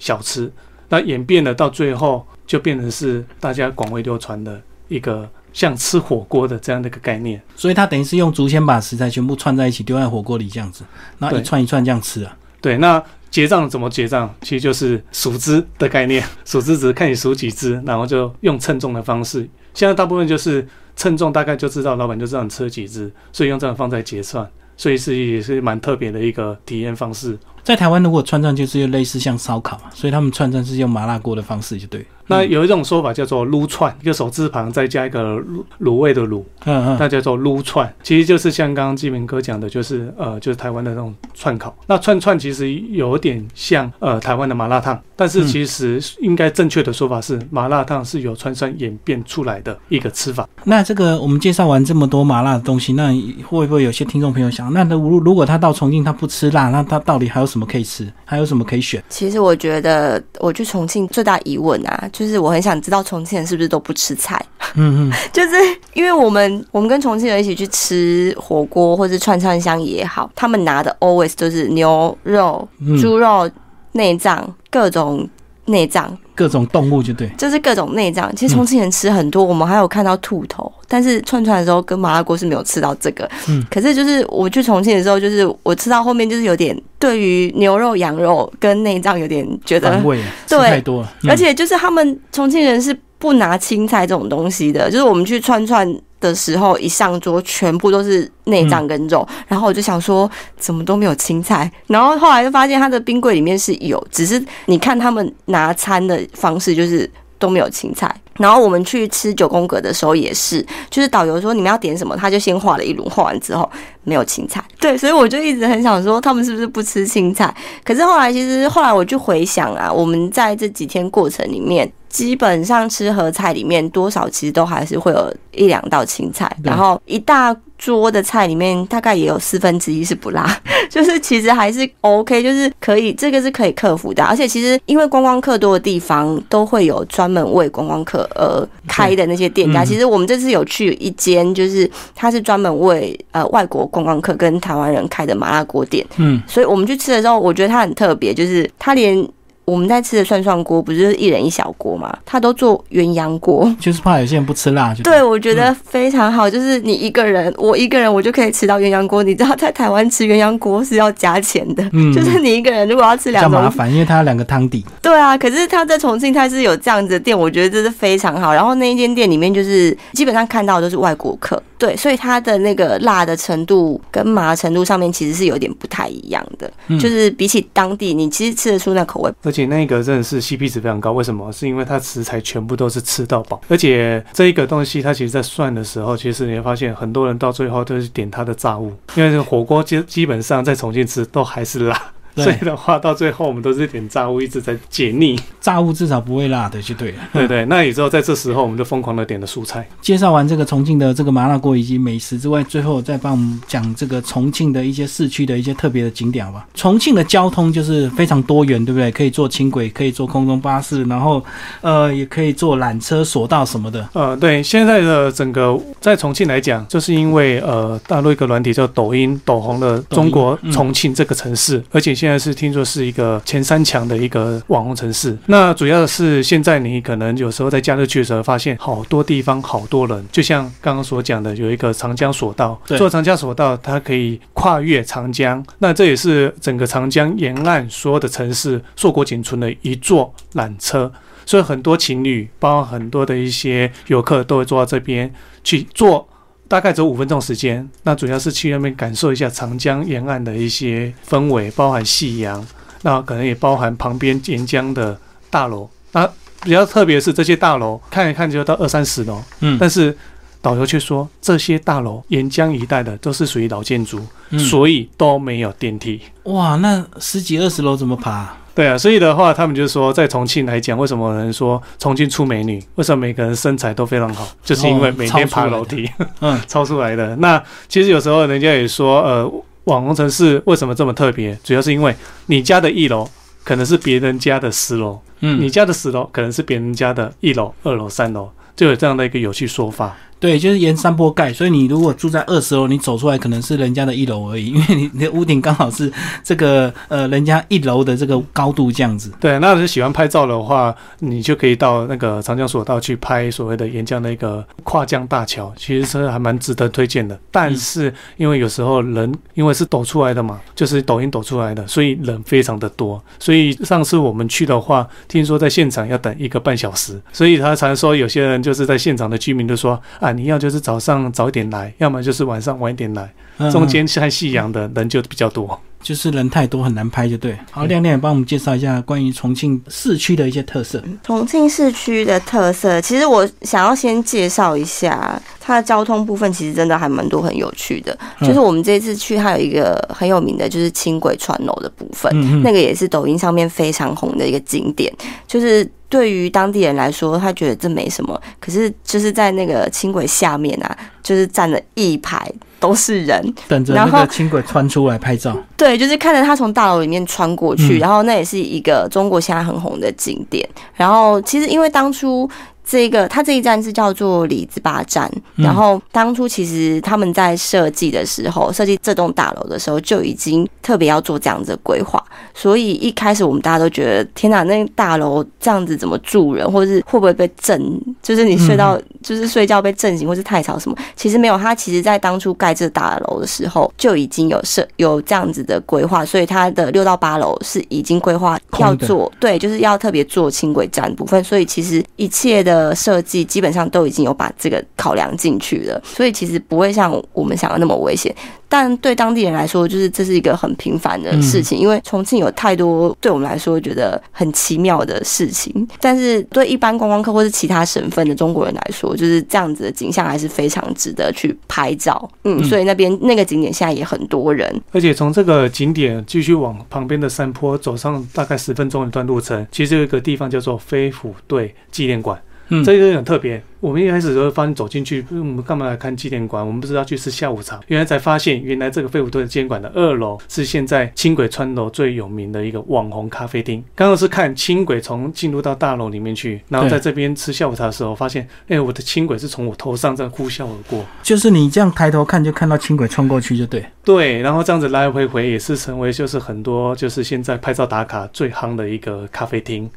小吃。那演变了到最后，就变成是大家广为流传的一个像吃火锅的这样的一个概念。
所以它等于是用竹签把食材全部串在一起，丢在火锅里这样子，然后一串一串这样吃啊。
对，那结账怎么结账？其实就是数支的概念，数支只看你数几支，然后就用称重的方式。现在大部分就是称重，大概就知道老板就知道你吃了几支，所以用这样放在结算。所以是也是蛮特别的一个体验方式。
在台湾如果串串就是类似像烧烤，所以他们串串是用麻辣锅的方式就对。
那有一种说法叫做撸串，一个手字旁再加一个卤卤味的卤，
嗯嗯，
那叫做撸串。其实就是像刚刚基明哥讲的，就是呃，就是台湾的那种串烤。那串串其实有点像呃台湾的麻辣烫，但是其实应该正确的说法是，麻辣烫是由串串演变出来的一个吃法。
那这个我们介绍完这么多麻辣的东西，那会不会有些听众朋友想，那如如果他到重庆他不吃辣，那他到底还有什么可以吃？还有什么可以选？
其实我觉得我去重庆最大疑问啊，就是我很想知道重庆人是不是都不吃菜。
嗯嗯，
就是因为我们我们跟重庆人一起去吃火锅或是串串香也好，他们拿的 always 都是牛肉、
嗯
猪肉、内脏各种内脏，
各种动物就对。
就是各种内脏。其实重庆人吃很多，我们还有看到兔头，但是串串的时候跟麻辣锅是没有吃到这个。
嗯，
可是就是我去重庆的时候，就是我吃到后面就是有点对于牛肉、羊肉跟内脏有点觉得
反胃，吃
对
太多了。嗯
而且就是他们重庆人是不拿青菜这种东西的，就是我们去串串的时候，一上桌全部都是内脏跟肉，然后我就想说怎么都没有青菜，然后后来就发现他的冰柜里面是有，只是你看他们拿餐的方式就是都没有青菜。然后我们去吃九宫格的时候也是，就是导游说你们要点什么，他就先画了一轮，画完之后没有青菜。对，所以我就一直很想说他们是不是不吃青菜？可是后来其实后来我就回想啊，我们在这几天过程里面，基本上吃合菜里面多少其实都还是会有一两道青菜，然后一大桌的菜里面大概也有四分之一是不辣，就是其实还是 OK，就是可以这个是可以克服的。而且其实因为观光客多的地方都会有专门为观光客而开的那些店家，
嗯
其实我们这次有去一间，就是它是专门为呃外国观光客跟台湾人开的麻辣锅店。
嗯，
所以我们去吃的时候，我觉得它很特别，就是它连我们在吃的涮涮锅不是就是一人一小锅嘛，他都做鸳鸯锅。
就是怕有些人不吃辣，就
对，我觉得非常好，就是你一个人，我一个人我就可以吃到鸳鸯锅。你知道在台湾吃鸳鸯锅是要加钱的，
嗯
就是你一个人如果要吃
比较
两种，
麻烦，因为它有两个汤底。
对啊。可是他在重庆他是有这样子的店，我觉得这是非常好。然后那一间店里面就是基本上看到的都是外国客，对，所以它的那个辣的程度跟麻程度上面其实是有点不太一样的，
嗯
就是比起当地你其实吃得出那口味。
而且那个真的是 CP 值非常高，为什么？是因为它食材全部都是吃到饱，而且这一个东西它其实在算的时候，其实你会发现很多人到最后都是点它的炸物，因为这个火锅基基本上在重庆吃都还是辣。
对
所以的话，到最后我们都是点炸物，一直在解腻。
炸物至少不会辣的，就对了。
对对，那也之后在这时候，我们就疯狂的点了蔬菜。
介绍完这个重庆的这个麻辣锅以及美食之外，最后再帮我们讲这个重庆的一些市区的一些特别的景点好吧？重庆的交通就是非常多元，对不对？可以坐轻轨，可以坐空中巴士，然后呃也可以坐缆车、索道什么的。
呃，对，现在的整个在重庆来讲，就是因为呃大陆一个软体叫抖音，抖红了中国
嗯
重庆这个城市，而且现在是听说是一个前三强的一个网红城市。那主要的是现在你可能有时候在假日去的时候，发现好多地方好多人，就像刚刚所讲的，有一个长江索道，
对
坐长江索道，它可以跨越长江，那这也是整个长江沿岸所有的城市硕果仅存的一座缆车。所以很多情侣，包括很多的一些游客都会坐到这边去坐，大概只有五分钟时间。那主要是去那边感受一下长江沿岸的一些氛围，包含夕阳，那可能也包含旁边沿江的大楼。那比较特别是，这些大楼看一看就到二三十楼，
嗯，
但是导游却说这些大楼沿江一带的都是属于老建筑，
嗯
所以都没有电梯。
哇，那十几二十楼怎么爬？
对啊，所以的话，他们就说，在重庆来讲，为什么有人说重庆出美女？为什么每个人身材都非常好？就是因为每天爬楼梯，
嗯，
超出来的。那其实有时候人家也说，呃，网红城市为什么这么特别？主要是因为你家的一楼可能是别人家的十楼，
嗯，
你家的十楼可能是别人家的一楼、二楼、三楼，就有这样的一个有趣说法。
对，就是沿山坡盖，所以你如果住在二十楼，你走出来可能是人家的一楼而已，因为你你的屋顶刚好是这个呃人家一楼的这个高度这样子。
对，那是喜欢拍照的话，你就可以到那个长江索道去拍所谓的沿江的一个跨江大桥，其实是还蛮值得推荐的。但是因为有时候人因为是抖出来的嘛，就是抖音抖出来的，所以人非常的多。所以上次我们去的话，听说在现场要等一个半小时，所以他常说有些人就是在现场的居民就说啊，你要就是早上早一点来，要么就是晚上晚一点来，
嗯
中间晒夕阳的人就比较多。
就是人太多很难拍，就对。好，亮亮也帮我们介绍一下关于重庆市区的一些特色。
重庆市区的特色，其实我想要先介绍一下它的交通部分，其实真的还蛮多很有趣的。
嗯
就是我们这次去，它有一个很有名的，就是轻轨穿楼的部分，那个也是抖音上面非常红的一个景点。就是对于当地人来说，他觉得这没什么，可是就是在那个轻轨下面啊，就是站了一排都是人，
等着那个轻轨穿出来拍照。
对，就是看着他从大楼里面穿过去，
嗯
然后那也是一个中国现在很红的景点。然后其实因为当初这个它这一站是叫做李子坝站，
嗯。
然后当初其实他们在设计的时候，设计这栋大楼的时候就已经特别要做这样子的规划，所以一开始我们大家都觉得天哪，那大楼这样子怎么住人，或者是会不会被震？就是你睡到、就是睡觉被震醒，或是太吵什么？其实没有，它其实在当初盖这大楼的时候就已经有设有这样子的规划，所以它的六到八楼是已经规划要做，对，就是要特别做轻轨站部分，所以其实一切的设计基本上都已经有把这个考量进去了，所以其实不会像我们想的那么危险。但对当地人来说，就是这是一个很平凡的事情，因为重庆有太多对我们来说觉得很奇妙的事情，但是对一般观光客或是其他省份的中国人来说，就是这样子的景象还是非常值得去拍照。嗯，
嗯
所以那边那个景点现在也很多人。
而且从这个景点继续往旁边的山坡走上大概十分钟一段路程，其实有一个地方叫做飞虎队纪念馆，
嗯，
这个很特别。我们一开始的时候发现走进去，我们干嘛来看纪念馆？我们不是要去吃下午茶，原来才发现，原来这个废物队纪念馆的二楼是现在轻轨穿楼最有名的一个网红咖啡厅。刚刚是看轻轨从进入到大楼里面去，然后在这边吃下午茶的时候，发现，哎、我的轻轨是从我头上这样呼啸而过。
就是你这样抬头看，就看到轻轨穿过去，就对。
对，然后这样子来来回回也是成为就是很多就是现在拍照打卡最夯的一个咖啡厅。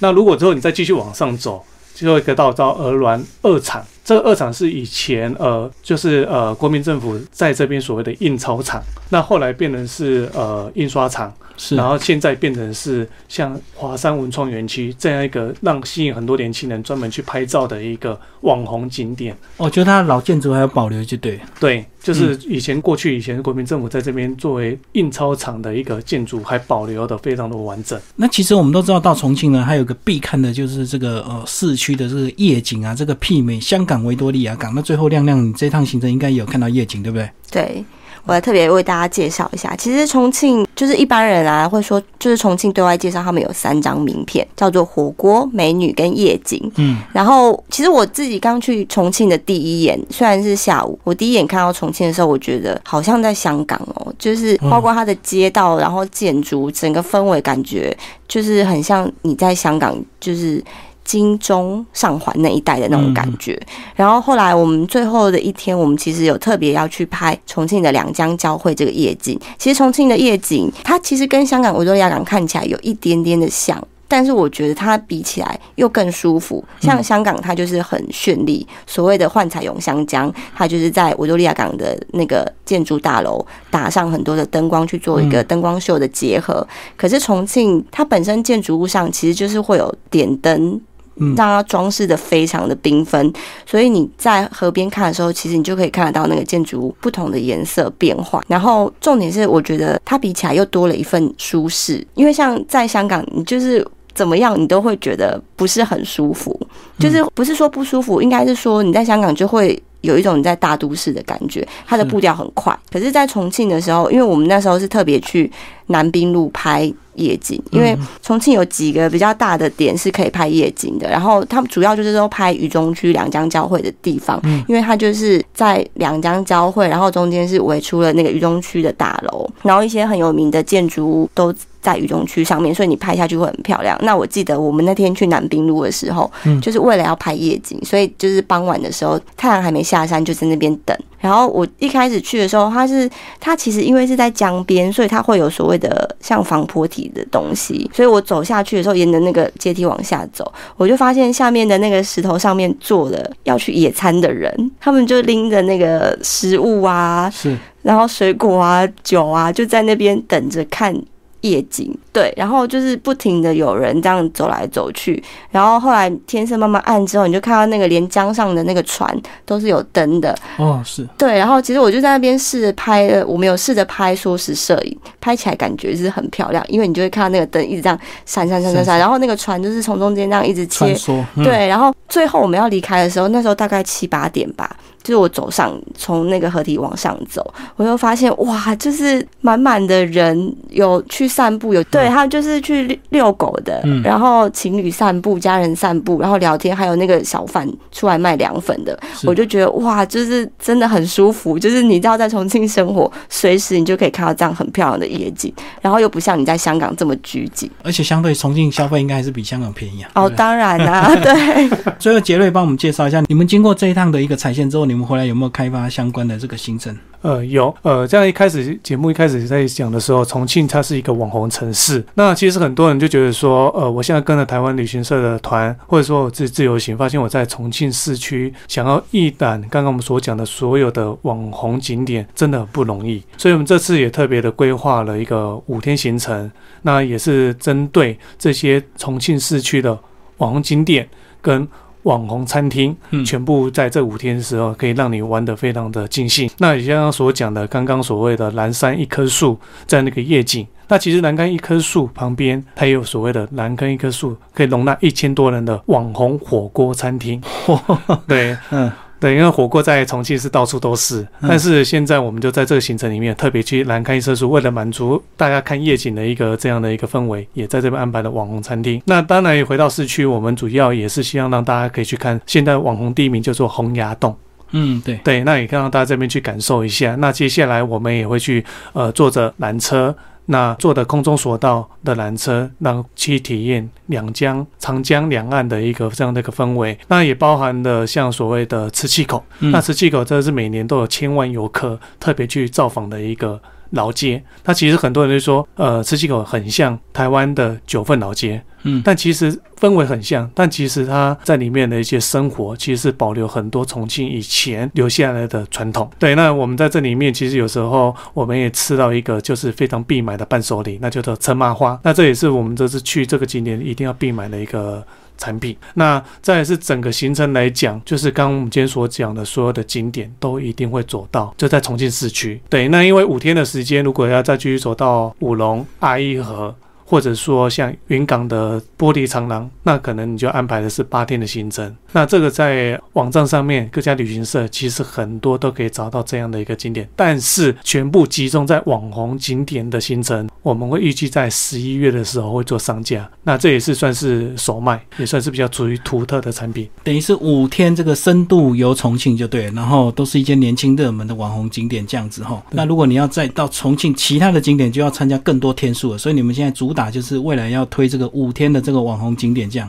那如果之后你再继续往上走，最后一个道招，耳鸾二场。这个二厂是以前呃，就是呃国民政府在这边所谓的印钞厂，那后来变成是呃印刷厂，
是，
然后现在变成是像华山文创园区这样一个让吸引很多年轻人专门去拍照的一个网红景点。
我觉得它老建筑还有保留，就对。
对，就是以前过去以前国民政府在这边作为印钞厂的一个建筑，还保留的非常的完整。
那其实我们都知道，到重庆呢，还有个必看的就是这个呃市区的这个夜景啊，这个媲美香港维多利亚港。那最后亮亮，你这趟行程应该也有看到夜景，对不对？
对，我来特别为大家介绍一下。其实重庆就是一般人啊会说，就是重庆对外介绍，他们有三张名片，叫做火锅、美女跟夜景。
嗯，
然后，其实我自己刚去重庆的第一眼，虽然是下午，我第一眼看到重庆的时候，我觉得好像在香港哦，就是包括它的街道，然后建筑，整个氛围感觉就是很像你在香港，就是。金钟上环那一带的那种感觉，然后后来我们最后的一天，我们其实有特别要去拍重庆的两江交汇这个夜景。其实重庆的夜景，它其实跟香港维多利亚港看起来有一点点的像。但是我觉得它比起来又更舒服，像香港它就是很绚丽，所谓的幻彩咏香江，它就是在维多利亚港的那个建筑大楼打上很多的灯光去做一个灯光秀的结合。可是重庆它本身建筑物上其实就是会有点灯。让它装饰的非常的缤纷，所以你在河边看的时候，其实你就可以看得到那个建筑物不同的颜色变化。然后重点是，我觉得它比起来又多了一份舒适，因为像在香港，你就是。怎么样，你都会觉得不是很舒服，就是不是说不舒服，应该是说你在香港就会有一种你在大都市的感觉，它的步调很快。可是，在重庆的时候，因为我们那时候是特别去南滨路拍夜景，因为重庆有几个比较大的点是可以拍夜景的，然后他们主要就是说拍渝中区两江交汇的地方，因为它就是在两江交汇，然后中间是围出了那个渝中区的大楼，然后一些很有名的建筑物都。在雨中区上面，所以你拍下去会很漂亮。那我记得我们那天去南滨路的时候，
嗯
就是为了要拍夜景，所以就是傍晚的时候，太阳还没下山，就在那边等。然后我一开始去的时候，它是它其实因为是在江边，所以它会有所谓的像防坡体的东西，所以我走下去的时候，沿着那个阶梯往下走，我就发现下面的那个石头上面坐了要去野餐的人，他们就拎着那个食物啊，
是，
然后水果啊、酒啊，就在那边等着看夜景，对，然后就是不停的有人这样走来走去，然后后来天色慢慢暗之后，你就看到那个连江上的那个船都是有灯的，
哦，是。
对，然后其实我就在那边试着拍了，我们有试着拍缩时摄影，拍起来感觉是很漂亮，因为你就会看到那个灯一直这样闪闪闪闪
是
闪，然后那个船就是从中间这样一直切，
嗯，
对，然后最后我们要离开的时候，那时候大概七八点吧，就是我走上从那个河堤往上走，我就发现哇，就是满满的人，有去散步，有对他就是去遛遛狗的，
嗯
然后情侣散步、家人散步，然后聊天，还有那个小贩出来卖凉粉的，我就觉得哇，就是真的很舒服，就是你知道在重庆生活，随时你就可以看到这样很漂亮的夜景，然后又不像你在香港这么拘谨。
而且相对重庆消费应该还是比香港便宜啊。
哦，当然啦、对。
最后杰瑞帮我们介绍一下，你们经过这一趟的一个踩线之后，你我们回来有没有开发相关的这个行程？
呃，有，呃，这样一开始节目一开始在讲的时候，重庆它是一个网红城市。那其实很多人就觉得说，呃，我现在跟了台湾旅行社的团，或者说我自己自由行，发现我在重庆市区想要一览刚刚我们所讲的所有的网红景点，真的很不容易。所以我们这次也特别的规划了一个五天行程，那也是针对这些重庆市区的网红景点跟网红餐厅，
嗯
全部在这五天的时候可以让你玩得非常的尽兴。那也像刚刚所讲的，刚刚所谓的蓝山一棵树在那个夜景，那其实栏杆一棵树旁边它也有所谓的栏杆一棵树，可以容纳一千多人的网红火锅餐厅。对，
嗯，
对，因为火锅在重庆是到处都是，
嗯
但是现在我们就在这个行程里面特别去南开一棵树，为了满足大家看夜景的一个这样的一个氛围，也在这边安排了网红餐厅。那当然也回到市区，我们主要也是希望让大家可以去看现在网红第一名叫做洪崖洞。
嗯，对，
对，那也可以让大家这边去感受一下。那接下来我们也会去呃坐着缆车，那坐的空中索道的缆车，让去体验两江长江两岸的一个这样的一个氛围。那也包含了像所谓的磁器口，
嗯
那磁器口这是每年都有千万游客特别去造访的一个。老街，那其实很多人就说，呃，磁器口很像台湾的九份老街，但其实氛围很像，但其实它在里面的一些生活，其实是保留很多重庆以前留下来的传统。对，那我们在这里面，其实有时候我们也吃到一个就是非常必买的伴手礼，那叫做陈麻花。那这也是我们这次去这个景点一定要必买的一个。产品，那再来是整个行程来讲，就是刚我们今天所讲的所有的景点都一定会走到，就在重庆市区。对，那因为五天的时间，如果要再继续走到五龙、阿依河，或者说像云港的玻璃长廊，那可能你就安排的是八天的行程。那这个在网站上面各家旅行社其实很多都可以找到这样的一个景点，但是全部集中在网红景点的行程，我们会预计在十一月的时候会做上架。那这也是算是首卖，也算是比较属于独特的产品。
等于是五天这个深度游重庆就对了，然后都是一些年轻热门的网红景点这样子哈。那如果你要再到重庆其他的景点，就要参加更多天数了。所以你们现在主打就是未来要推这个五天的这个网红景点这样。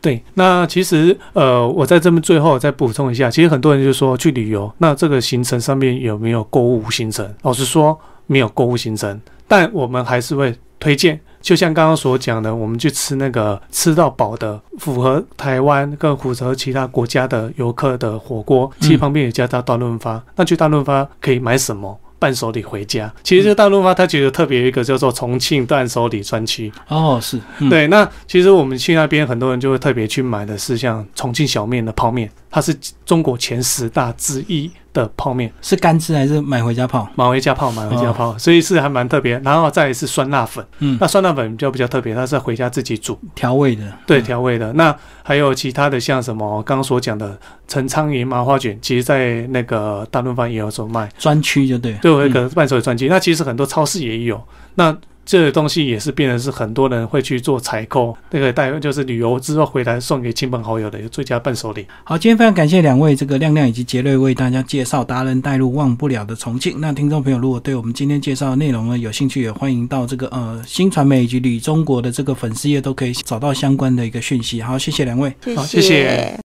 对，那其实呃，我在这边最后再补充一下，其实很多人就说去旅游，那这个行程上面有没有购物行程？老实说，没有购物行程，但我们还是会推荐。就像刚刚所讲的，我们去吃那个吃到饱的，符合台湾跟符合其他国家的游客的火锅，其实旁边有加到大润发。那去大润发可以买什么？伴手礼回家。其实这个大润发它觉得特别有一个叫做重庆伴手礼专区。
哦，是，嗯、，
对，那其实我们去那边，很多人就会特别去买的是像重庆小面的泡面，它是中国前十大之一的泡面，
是干吃还是买回家泡？
买回家泡，买回家泡，所以是还蛮特别。然后再来是酸辣粉，
嗯，
那酸辣粉就比较特别，它是回家自己煮，
调味的，
对
嗯
调味的。那还有其他的像什么刚刚所讲的陈苍蝇麻花卷，其实在那个大润发也有所卖，
专区就对。
就有一个伴手礼专区。那其实很多超市也有，那。这个东西也是变成是很多人会去做采购，那个带就是旅游之后回来送给亲朋好友的一个最佳伴手礼。
好，今天非常感谢两位这个亮亮以及杰瑞为大家介绍达人带路忘不了的重庆。那听众朋友如果对我们今天介绍的内容呢有兴趣，也欢迎到这个呃新传媒以及旅中国的这个粉丝页都可以找到相关的一个讯息。好，谢谢两位。
谢
好谢谢